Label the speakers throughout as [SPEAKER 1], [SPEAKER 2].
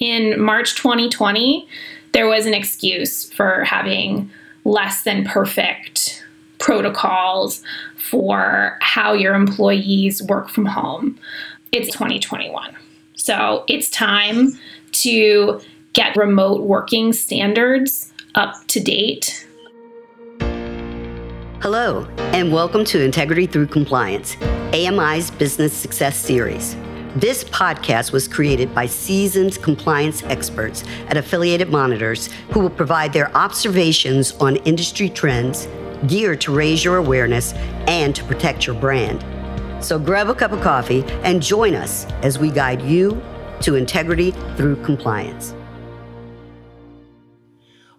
[SPEAKER 1] in March 2020, there was an excuse for having less than perfect protocols for how your employees work from home. It's 2021. So it's time to get remote working standards up to date.
[SPEAKER 2] Hello, and welcome to Integrity Through Compliance, AMI's Business Success Series. This podcast was created by seasoned compliance experts at Affiliated Monitors who will provide their observations on industry trends geared to raise your awareness and to protect your brand. So grab a cup of coffee and join us as we guide you to integrity through compliance.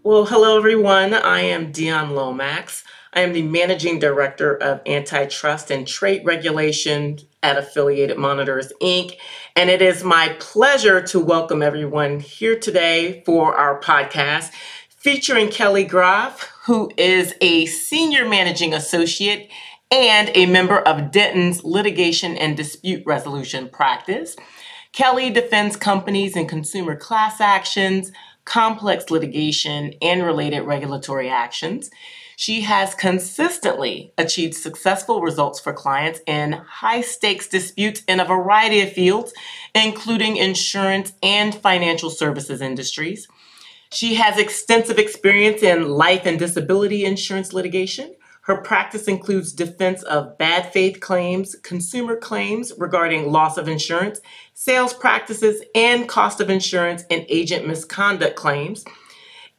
[SPEAKER 3] Well, hello everyone. I am Dion Lomax. I am the Managing Director of Antitrust and Trade Regulation at Affiliated Monitors, Inc. And it is my pleasure to welcome everyone here today for our podcast featuring Kelly Groff, who is a Senior Managing Associate and a member of Dentons Litigation and Dispute Resolution Practice. Kelly defends companies in consumer class actions, complex litigation, and related regulatory actions. She has consistently achieved successful results for clients in high stakes disputes in a variety of fields, including insurance and financial services industries. She has extensive experience in life and disability insurance litigation. Her practice includes defense of bad faith claims, consumer claims regarding loss of insurance, sales practices, and cost of insurance and agent misconduct claims.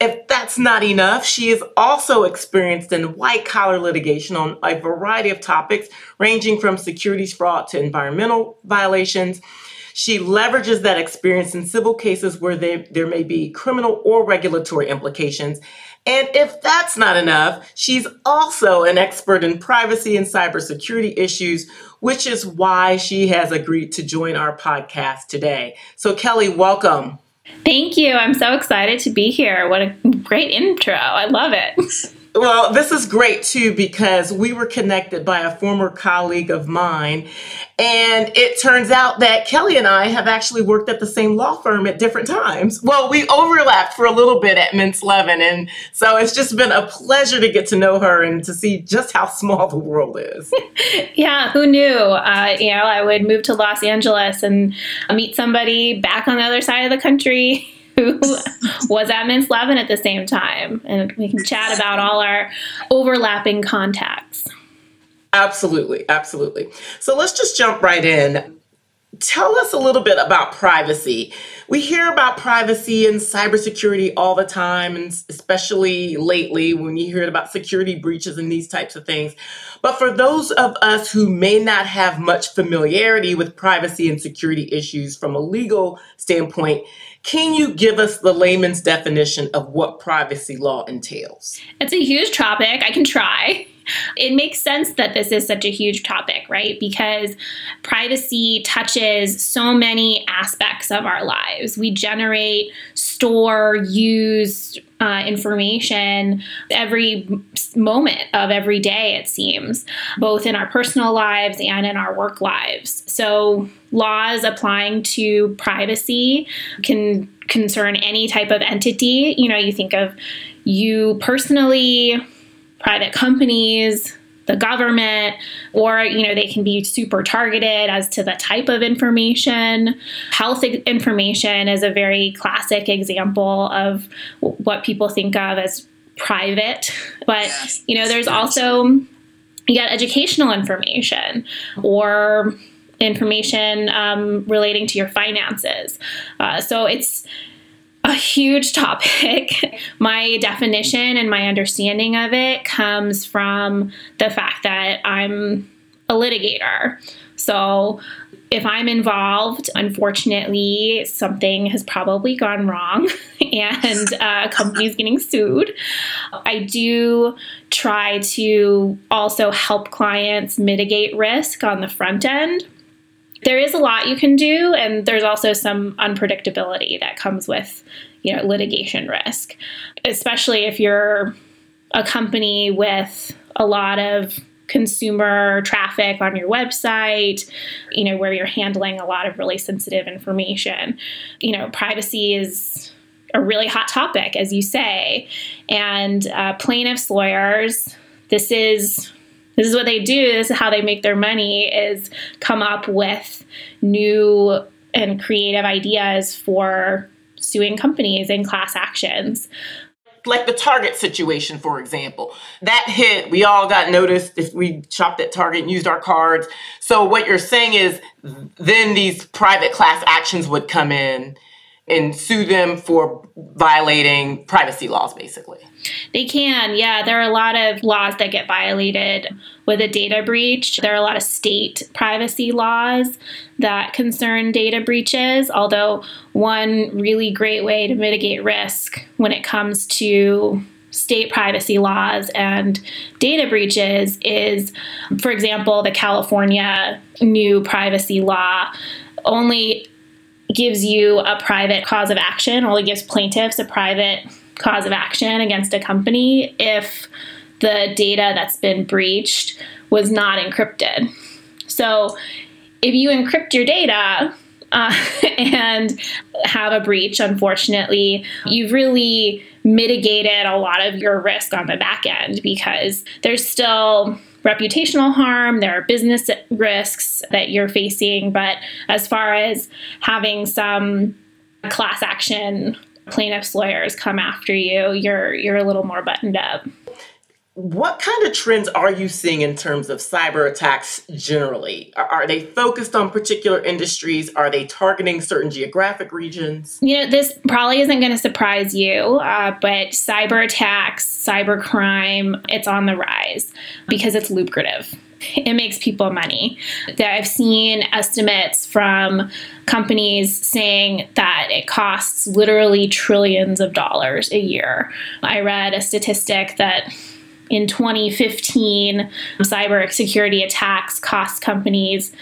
[SPEAKER 3] If that's not enough, she is also experienced in white collar litigation on a variety of topics, ranging from securities fraud to environmental violations. She leverages that experience in civil cases where they, there may be criminal or regulatory implications. And if that's not enough, she's also an expert in privacy and cybersecurity issues, which is why she has agreed to join our podcast today. So, Kelly, welcome.
[SPEAKER 1] Thank you. I'm so excited to be here. What a great intro. I love it.
[SPEAKER 3] Well, this is great too because we were connected by a former colleague of mine. And it turns out that Kelly and I have actually worked at the same law firm at different times. Well, we overlapped for a little bit at Mintz Levin. And so it's just been a pleasure to get to know her and to see just how small the world is.
[SPEAKER 1] yeah, who knew? Uh, you know, I would move to Los Angeles and meet somebody back on the other side of the country who was at Mintz Levin at the same time. And we can chat about all our overlapping contacts.
[SPEAKER 3] Absolutely, absolutely. So let's just jump right in. Tell us a little bit about privacy. We hear about privacy and cybersecurity all the time, and especially lately when you hear about security breaches and these types of things. But for those of us who may not have much familiarity with privacy and security issues from a legal standpoint, can you give us the layman's definition of what privacy law entails?
[SPEAKER 1] It's a huge topic. I can try. It makes sense that this is such a huge topic, right? Because privacy touches so many aspects of our lives. We generate, store, use uh, information every moment of every day, it seems, both in our personal lives and in our work lives. So, laws applying to privacy can concern any type of entity. You know, you think of you personally, private companies, the government, or you know, they can be super targeted as to the type of information. Health information is a very classic example of what people think of as private. But you know, there's also you got educational information or information um, relating to your finances. Uh, so it's a huge topic. my definition and my understanding of it comes from the fact that I'm a litigator. So if I'm involved, unfortunately, something has probably gone wrong and uh, a company's getting sued. I do try to also help clients mitigate risk on the front end there is a lot you can do, and there's also some unpredictability that comes with, you know, litigation risk, especially if you're a company with a lot of consumer traffic on your website, you know, where you're handling a lot of really sensitive information. You know, privacy is a really hot topic, as you say, and uh, plaintiffs' lawyers. This is this is what they do. This is how they make their money: is come up with new and creative ideas for suing companies in class actions
[SPEAKER 3] like the Target situation, for example. That hit, we all got noticed if we shopped at Target and used our cards. So, what you're saying is then these private class actions would come in and sue them for violating privacy laws, basically.
[SPEAKER 1] They can, yeah. There are a lot of laws that get violated with a data breach. There are a lot of state privacy laws that concern data breaches, although, one really great way to mitigate risk when it comes to state privacy laws and data breaches is, for example, the California new privacy law only gives you a private cause of action, only gives plaintiffs a private cause of action against a company if the data that's been breached was not encrypted. So if you encrypt your data, uh, and have a breach, unfortunately, you've really mitigated a lot of your risk on the back end because there's still reputational harm, there are business risks that you're facing, but as far as having some class action plaintiffs lawyers come after you, you're you're a little more buttoned up.
[SPEAKER 3] What kind of trends are you seeing in terms of cyber attacks generally? Are, are, they focused on particular industries? Are they targeting certain geographic regions?
[SPEAKER 1] You know, this probably isn't going to surprise you, uh, but cyber attacks, cyber crime, it's on the rise because it's lucrative. It makes people money. That I've seen estimates from companies saying that it costs literally trillions of dollars a year. I read a statistic that in 2015, cyber security attacks cost companies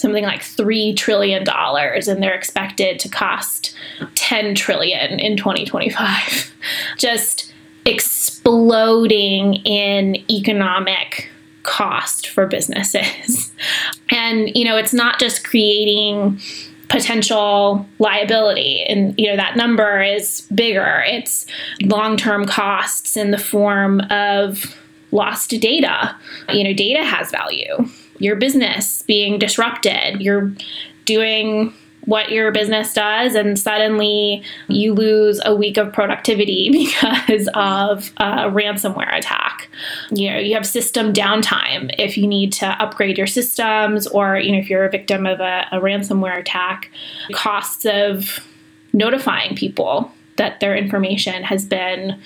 [SPEAKER 1] something like $3 trillion and they're expected to cost 10 trillion in 2025 just exploding in economic cost for businesses. And you know it's not just creating potential liability. And you know that number is bigger. It's long-term costs in the form of lost data. You know data has value. Your business being disrupted. You're doing what your business does and suddenly you lose a week of productivity because of a ransomware attack. You know you have system downtime if you need to upgrade your systems or you know if you're a victim of a, a ransomware attack. Costs of notifying people that their information has been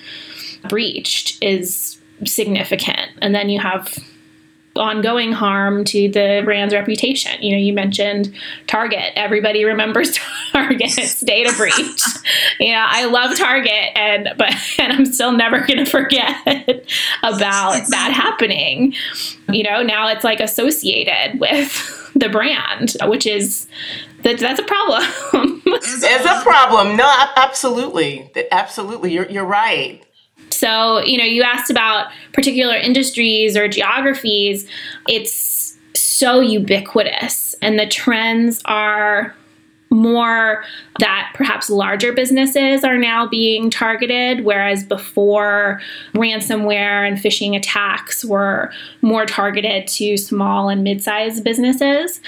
[SPEAKER 1] breached is significant. And then you have ongoing harm to the brand's reputation. You know, you mentioned Target. Everybody remembers Target's data breach. you know, I love Target and but and I'm still never going to forget about that happening. You know, now it's like associated with the brand, which is that that's a problem.
[SPEAKER 3] it's a problem. No, absolutely. Absolutely. You're you're right.
[SPEAKER 1] So, you know, you asked about particular industries or geographies. It's so ubiquitous, and the trends are more that perhaps larger businesses are now being targeted, whereas before ransomware and phishing attacks were more targeted to small and mid sized businesses.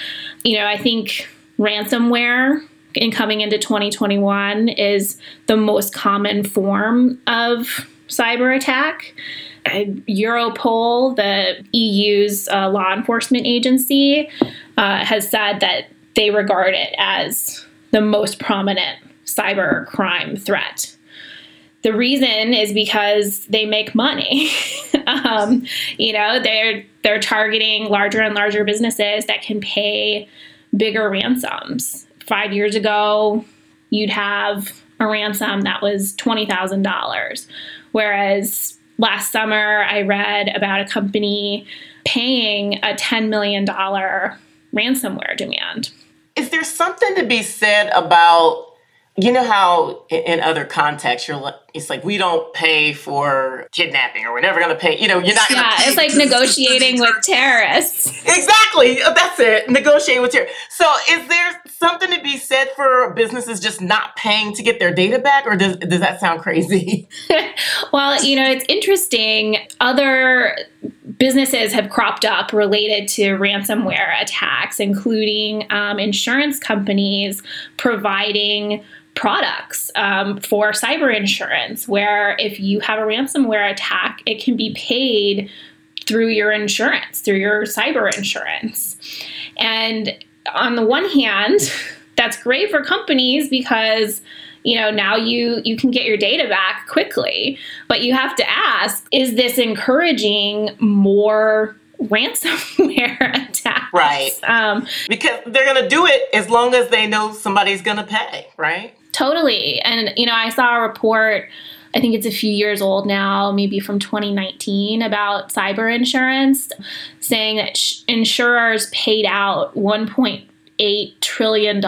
[SPEAKER 1] You know, I think ransomware in coming into 2021 is the most common form of cyber attack. Europol, the EU's uh, law enforcement agency, uh, has said that they regard it as the most prominent cyber crime threat. The reason is because they make money. um, you know, they're they're targeting larger and larger businesses that can pay bigger ransoms. Five years ago, you'd have a ransom that was twenty thousand dollars Whereas last summer, I read about a company paying a $10 million ransomware demand.
[SPEAKER 3] Is there something to be said about you know how in other contexts you're it's like we don't pay for kidnapping or we're never going to pay you know you're not
[SPEAKER 1] yeah it's like negotiating with terrorists.
[SPEAKER 3] Exactly that's it negotiating with terrorists so is there something to be said for businesses just not paying to get their data back or does, does that sound crazy?
[SPEAKER 1] Well you know it's interesting other businesses have cropped up related to ransomware attacks including um, insurance companies providing products um, for cyber insurance, where if you have a ransomware attack, it can be paid through your insurance, through your cyber insurance. And on the one hand, that's great for companies because you know now you you can get your data back quickly. But you have to ask is this encouraging more ransomware attacks?
[SPEAKER 3] Right. Um, because they're going to do it as long as they know somebody's going to pay right
[SPEAKER 1] Totally. And, you know, I saw a report, I think it's a few years old now, maybe from 2019, about cyber insurance, saying that sh- insurers paid out $1.8 trillion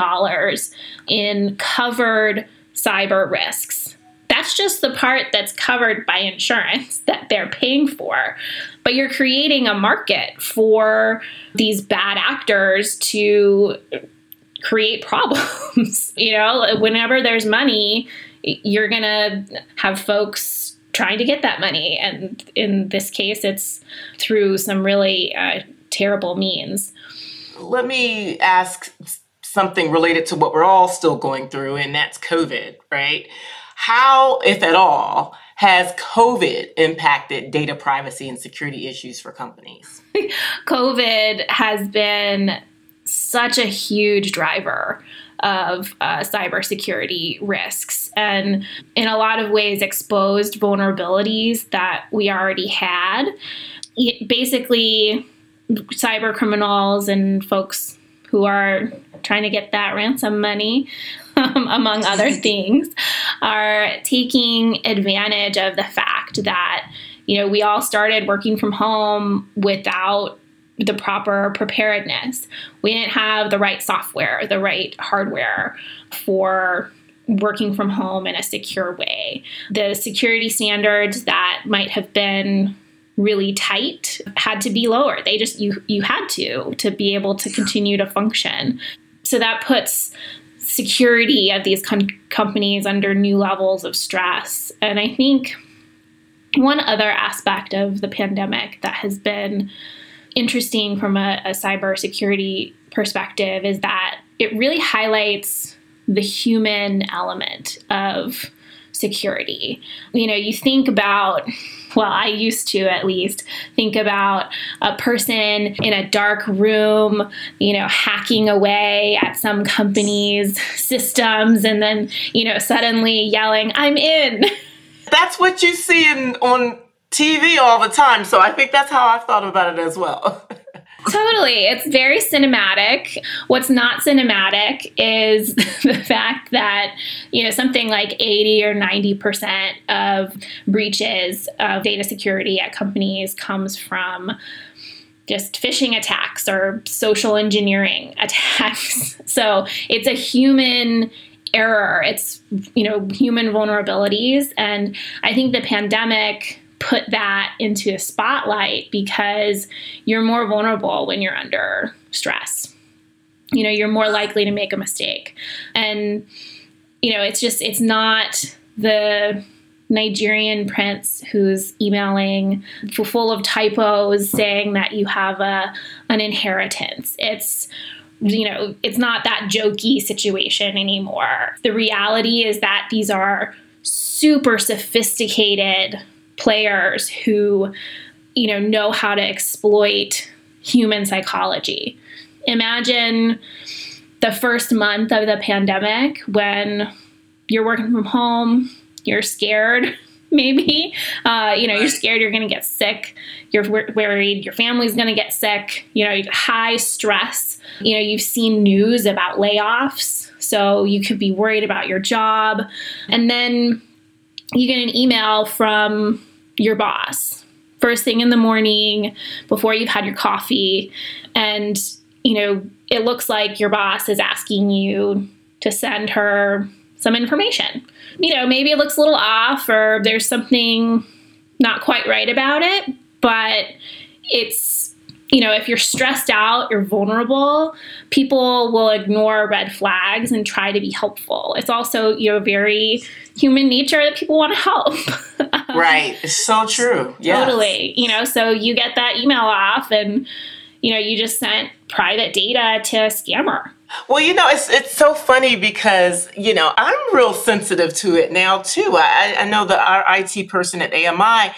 [SPEAKER 1] in covered cyber risks. That's just the part that's covered by insurance that they're paying for. But you're creating a market for these bad actors to create problems. you know, whenever there's money, you're going to have folks trying to get that money. And in this case, it's through some really uh, terrible means.
[SPEAKER 3] Let me ask something related to what we're all still going through, and that's COVID, right? How, if at all, has COVID impacted data privacy and security issues for companies?
[SPEAKER 1] COVID has been such a huge driver of uh, cybersecurity risks and in a lot of ways exposed vulnerabilities that we already had. basically, cyber criminals and folks who are trying to get that ransom money, um, among other things, are taking advantage of the fact that you know we all started working from home without the proper preparedness. We didn't have the right software, the right hardware for working from home in a secure way. The security standards that might have been really tight had to be lower. They just you you had to to be able to continue to function. So that puts security of these com- companies under new levels of stress. And I think one other aspect of the pandemic that has been interesting from a, a cybersecurity perspective is that it really highlights the human element of security. You know, you think about, well, I used to at least think about a person in a dark room, you know, hacking away at some company's systems and then, you know, suddenly yelling, I'm in.
[SPEAKER 3] That's what you see in on TV all the time. So I think that's how I've thought about it as well.
[SPEAKER 1] totally. It's very cinematic. What's not cinematic is the fact that, you know, something like 80 or 90% of breaches of data security at companies comes from just phishing attacks or social engineering attacks. So it's a human error. It's, you know, human vulnerabilities. And I think the pandemic put that into a spotlight because you're more vulnerable when you're under stress. You know, you're more likely to make a mistake. And, you know, it's just, it's not the Nigerian prince who's emailing full of typos saying that you have a an inheritance. It's you know, it's not that jokey situation anymore. The reality is that these are super sophisticated players who you know know how to exploit human psychology. Imagine the first month of the pandemic when you're working from home you're scared maybe. Uh, you know you're scared you're going to get sick you're worried your family's going to get sick you know high stress. You know you've seen news about layoffs so you could be worried about your job. And then you get an email from your boss first thing in the morning before you've had your coffee and you know it looks like your boss is asking you to send her some information. You know, maybe it looks a little off or there's something not quite right about it, but it's you know, if you're stressed out, you're vulnerable, people will ignore red flags and try to be helpful. It's also, you know, very human nature that people want to help.
[SPEAKER 3] right. It's so true. Yes.
[SPEAKER 1] Totally. You know, so you get that email off and, you know, you just sent private data to a scammer.
[SPEAKER 3] Well, you know, it's it's so funny because you know I'm real sensitive to it now too. I, I know that our IT person at AMI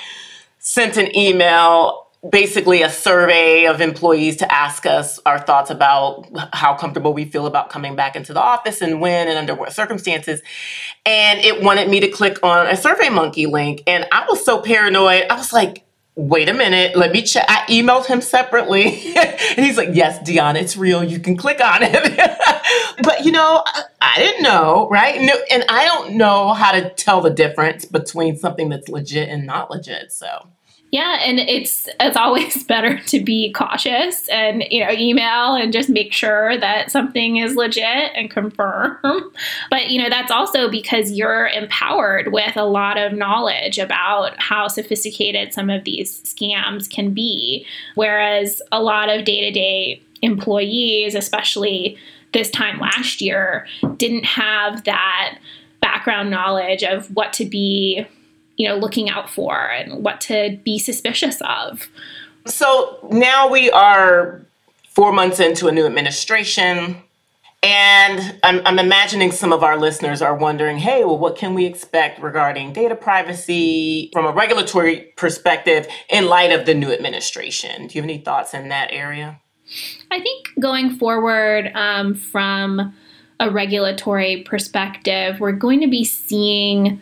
[SPEAKER 3] sent an email basically a survey of employees to ask us our thoughts about how comfortable we feel about coming back into the office and when and under what circumstances. And it wanted me to click on a Survey Monkey link. And I was so paranoid. I was like, wait a minute, let me check. I emailed him separately. and he's like, yes, Dion, it's real. You can click on it. but you know, I, I didn't know, right? No, and I don't know how to tell the difference between something that's legit and not legit. So
[SPEAKER 1] yeah, and it's it's always better to be cautious and you know email and just make sure that something is legit and confirm. But you know that's also because you're empowered with a lot of knowledge about how sophisticated some of these scams can be, whereas a lot of day to day employees, especially this time last year, didn't have that background knowledge of what to be you know, looking out for and what to be suspicious of.
[SPEAKER 3] So now we are four months into a new administration. And I'm, I'm, imagining some of our listeners are wondering hey, well, what can we expect regarding data privacy from a regulatory perspective in light of the new administration? Do you have any thoughts in that area?
[SPEAKER 1] I think going forward um, from a regulatory perspective, we're going to be seeing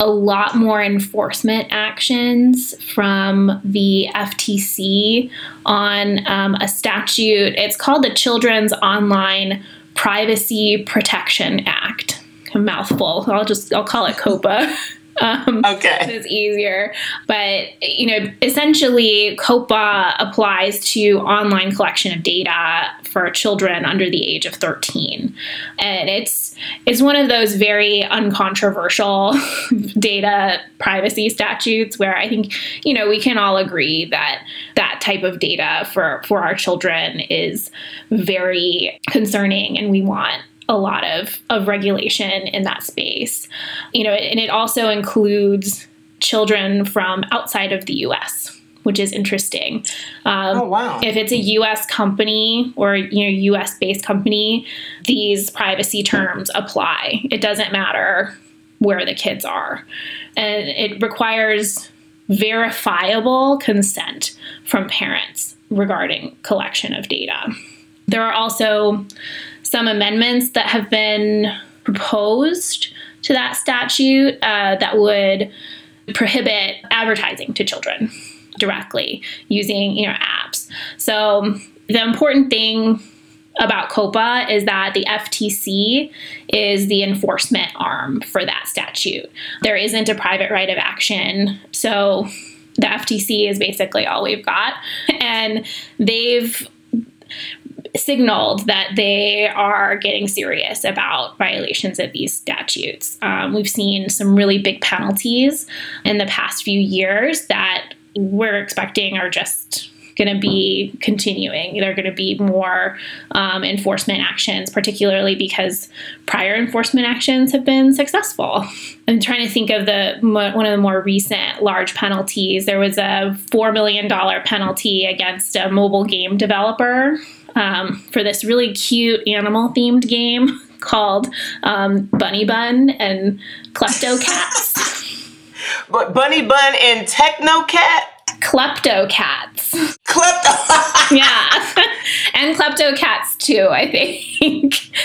[SPEAKER 1] a lot more enforcement actions from the FTC on um, a statute. It's called the Children's Online Privacy Protection Act. A mouthful. I'll just I'll call it COPPA.
[SPEAKER 3] Um, okay.
[SPEAKER 1] It's easier. But, you know, essentially, COPPA applies to online collection of data for children under the age of 13. And it's it's one of those very uncontroversial data privacy statutes where I think, you know, we can all agree that that type of data for, for our children is very concerning and we want a lot of, of regulation in that space. You know, and it also includes children from outside of the US which is interesting.
[SPEAKER 3] Um, oh wow!
[SPEAKER 1] If it's a U.S. company or you know U.S. based company, these privacy terms apply. It doesn't matter where the kids are, and it requires verifiable consent from parents regarding collection of data. There are also some amendments that have been proposed to that statute uh, that would prohibit advertising to children directly using you know apps. So the important thing about COPPA is that the FTC is the enforcement arm for that statute. There isn't a private right of action. So the FTC is basically all we've got. And they've signaled that they are getting serious about violations of these statutes. Um, we've seen some really big penalties in the past few years that we're expecting are just going to be continuing. There are going to be more um, enforcement actions, particularly because prior enforcement actions have been successful. I'm trying to think of the one of the more recent large penalties. There was a four million dollar penalty against a mobile game developer um, for this really cute animal themed game called um, Bunny Bun and Klepto Cats.
[SPEAKER 3] But Bunny Bun and Techno Cat?
[SPEAKER 1] Klepto Cats.
[SPEAKER 3] Klepto?
[SPEAKER 1] yeah. and Klepto Cats too, I think.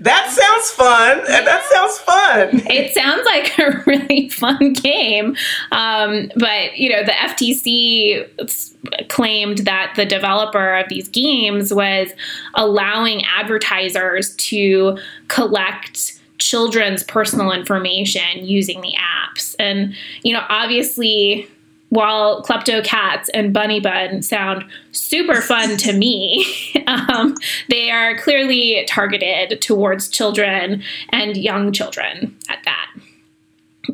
[SPEAKER 3] that sounds fun. And that sounds fun.
[SPEAKER 1] It sounds like a really fun game. Um, but, you know, the FTC claimed that the developer of these games was allowing advertisers to collect children's personal information using the apps. And, you know, obviously while Klepto Cats and Bunny Bun sound super fun to me, um, they are clearly targeted towards children and young children at that.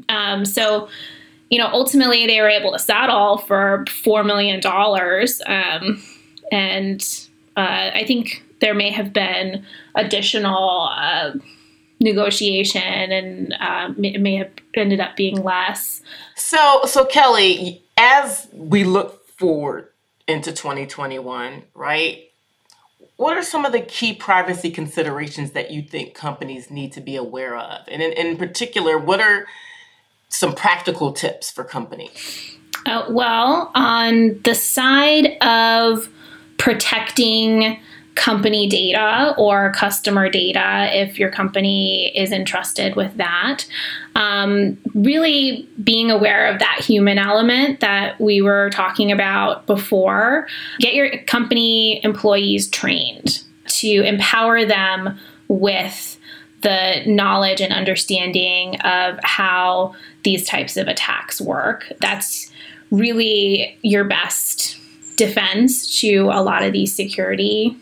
[SPEAKER 1] Um, so, you know, ultimately they were able to settle for $4 million. Um, and uh, I think there may have been additional uh, negotiation and uh, it may have ended up being less.
[SPEAKER 3] So, so Kelly, as we look forward into 2021, right? What are some of the key privacy considerations that you think companies need to be aware of? And in, in particular, what are some practical tips for companies?
[SPEAKER 1] Uh, well, on the side of protecting company data or customer data if your company is entrusted with that. Um, really being aware of that human element that we were talking about before. Get your company employees trained to empower them with the knowledge and understanding of how these types of attacks work. That's really your best defense to a lot of these security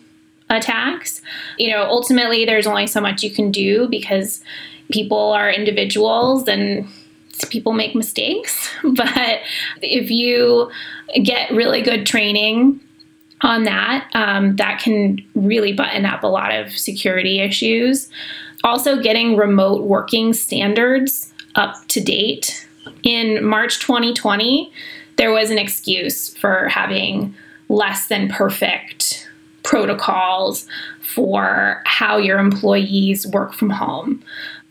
[SPEAKER 1] attacks. You know, ultimately, there's only so much you can do because people are individuals and people make mistakes. But if you get really good training on that, um, that can really button up a lot of security issues. Also, getting remote working standards up to date. In March 2020, there was an excuse for having less than perfect protocols for how your employees work from home.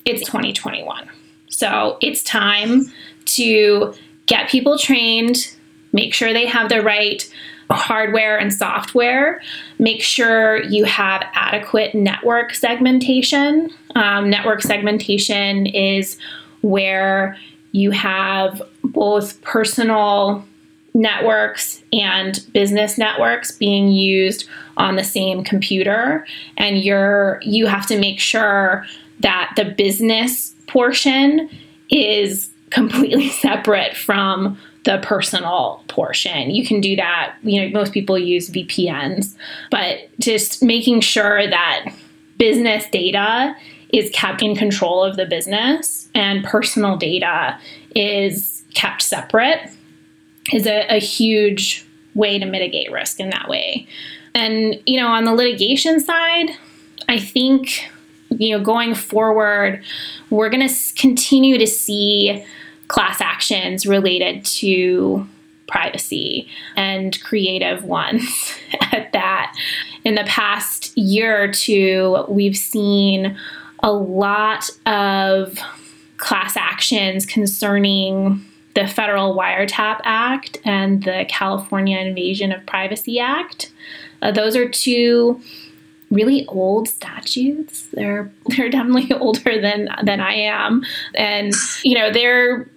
[SPEAKER 1] It's 2021. So it's time to get people trained, make sure they have the right hardware and software, make sure you have adequate network segmentation. Um, network segmentation is where you have both personal networks and business networks being used on the same computer and you're you have to make sure that the business portion is completely separate from the personal portion. You can do that, you know, most people use VPNs, but just making sure that business data is kept in control of the business and personal data is kept separate is a, a huge way to mitigate risk in that way. And, you know, on the litigation side, I think, you know, going forward, we're going to continue to see class actions related to privacy and creative ones at that. In the past year or two, we've seen a lot of class actions concerning the Federal Wiretap Act and the California Invasion of Privacy Act. Uh, those are two really old statutes. They're they're definitely older than than I am, and you know they're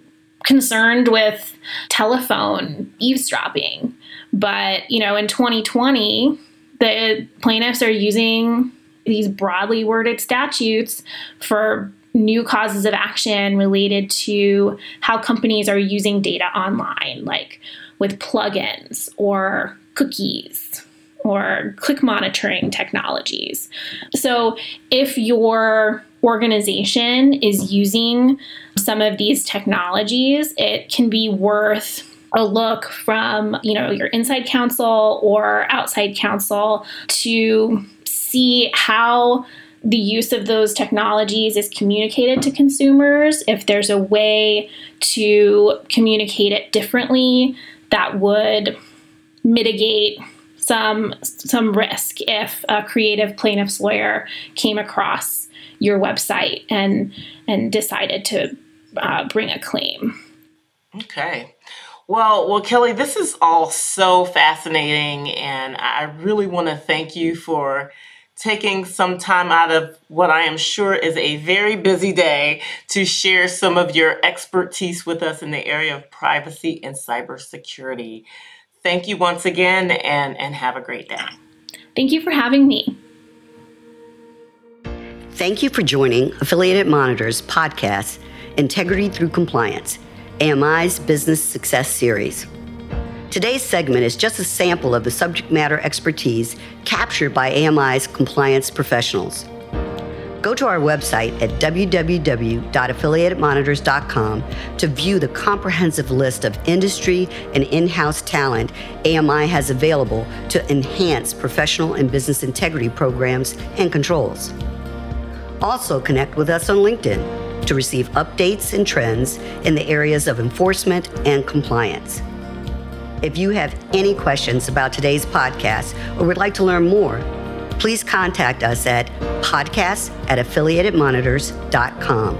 [SPEAKER 1] concerned with telephone eavesdropping. But you know, in 2020, the plaintiffs are using these broadly worded statutes for new causes of action related to how companies are using data online, like with plugins or cookies or click monitoring technologies. So, if your organization is using some of these technologies, it can be worth a look from, you know, your inside counsel or outside counsel to see how the use of those technologies is communicated to consumers, if there's a way to communicate it differently that would mitigate some some risk if a creative plaintiff's lawyer came across your website and and decided to uh, bring a claim.
[SPEAKER 3] Okay. Well, well, Kelly, this is all so fascinating, and I really want to thank you for taking some time out of what I am sure is a very busy day to share some of your expertise with us in the area of privacy and cybersecurity. Thank you once again and, and have a great day.
[SPEAKER 1] Thank you for having me.
[SPEAKER 2] Thank you for joining Affiliated Monitor's podcast, Integrity Through Compliance, AMI's Business Success Series. Today's segment is just a sample of the subject matter expertise captured by AMI's compliance professionals. Go to our website at www.affiliatedmonitors.com to view the comprehensive list of industry and in house talent AMI has available to enhance professional and business integrity programs and controls. Also, connect with us on LinkedIn to receive updates and trends in the areas of enforcement and compliance. If you have any questions about today's podcast or would like to learn more, please contact us at podcast at affiliatedmonitors.com.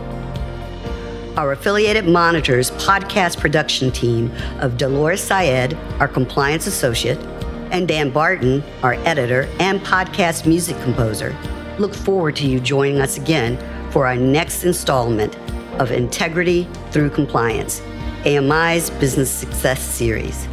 [SPEAKER 2] Our Affiliated Monitors podcast production team of Dolores Syed, our compliance associate, and Dan Barton, our editor and podcast music composer, look forward to you joining us again for our next installment of Integrity Through Compliance, AMI's Business Success Series.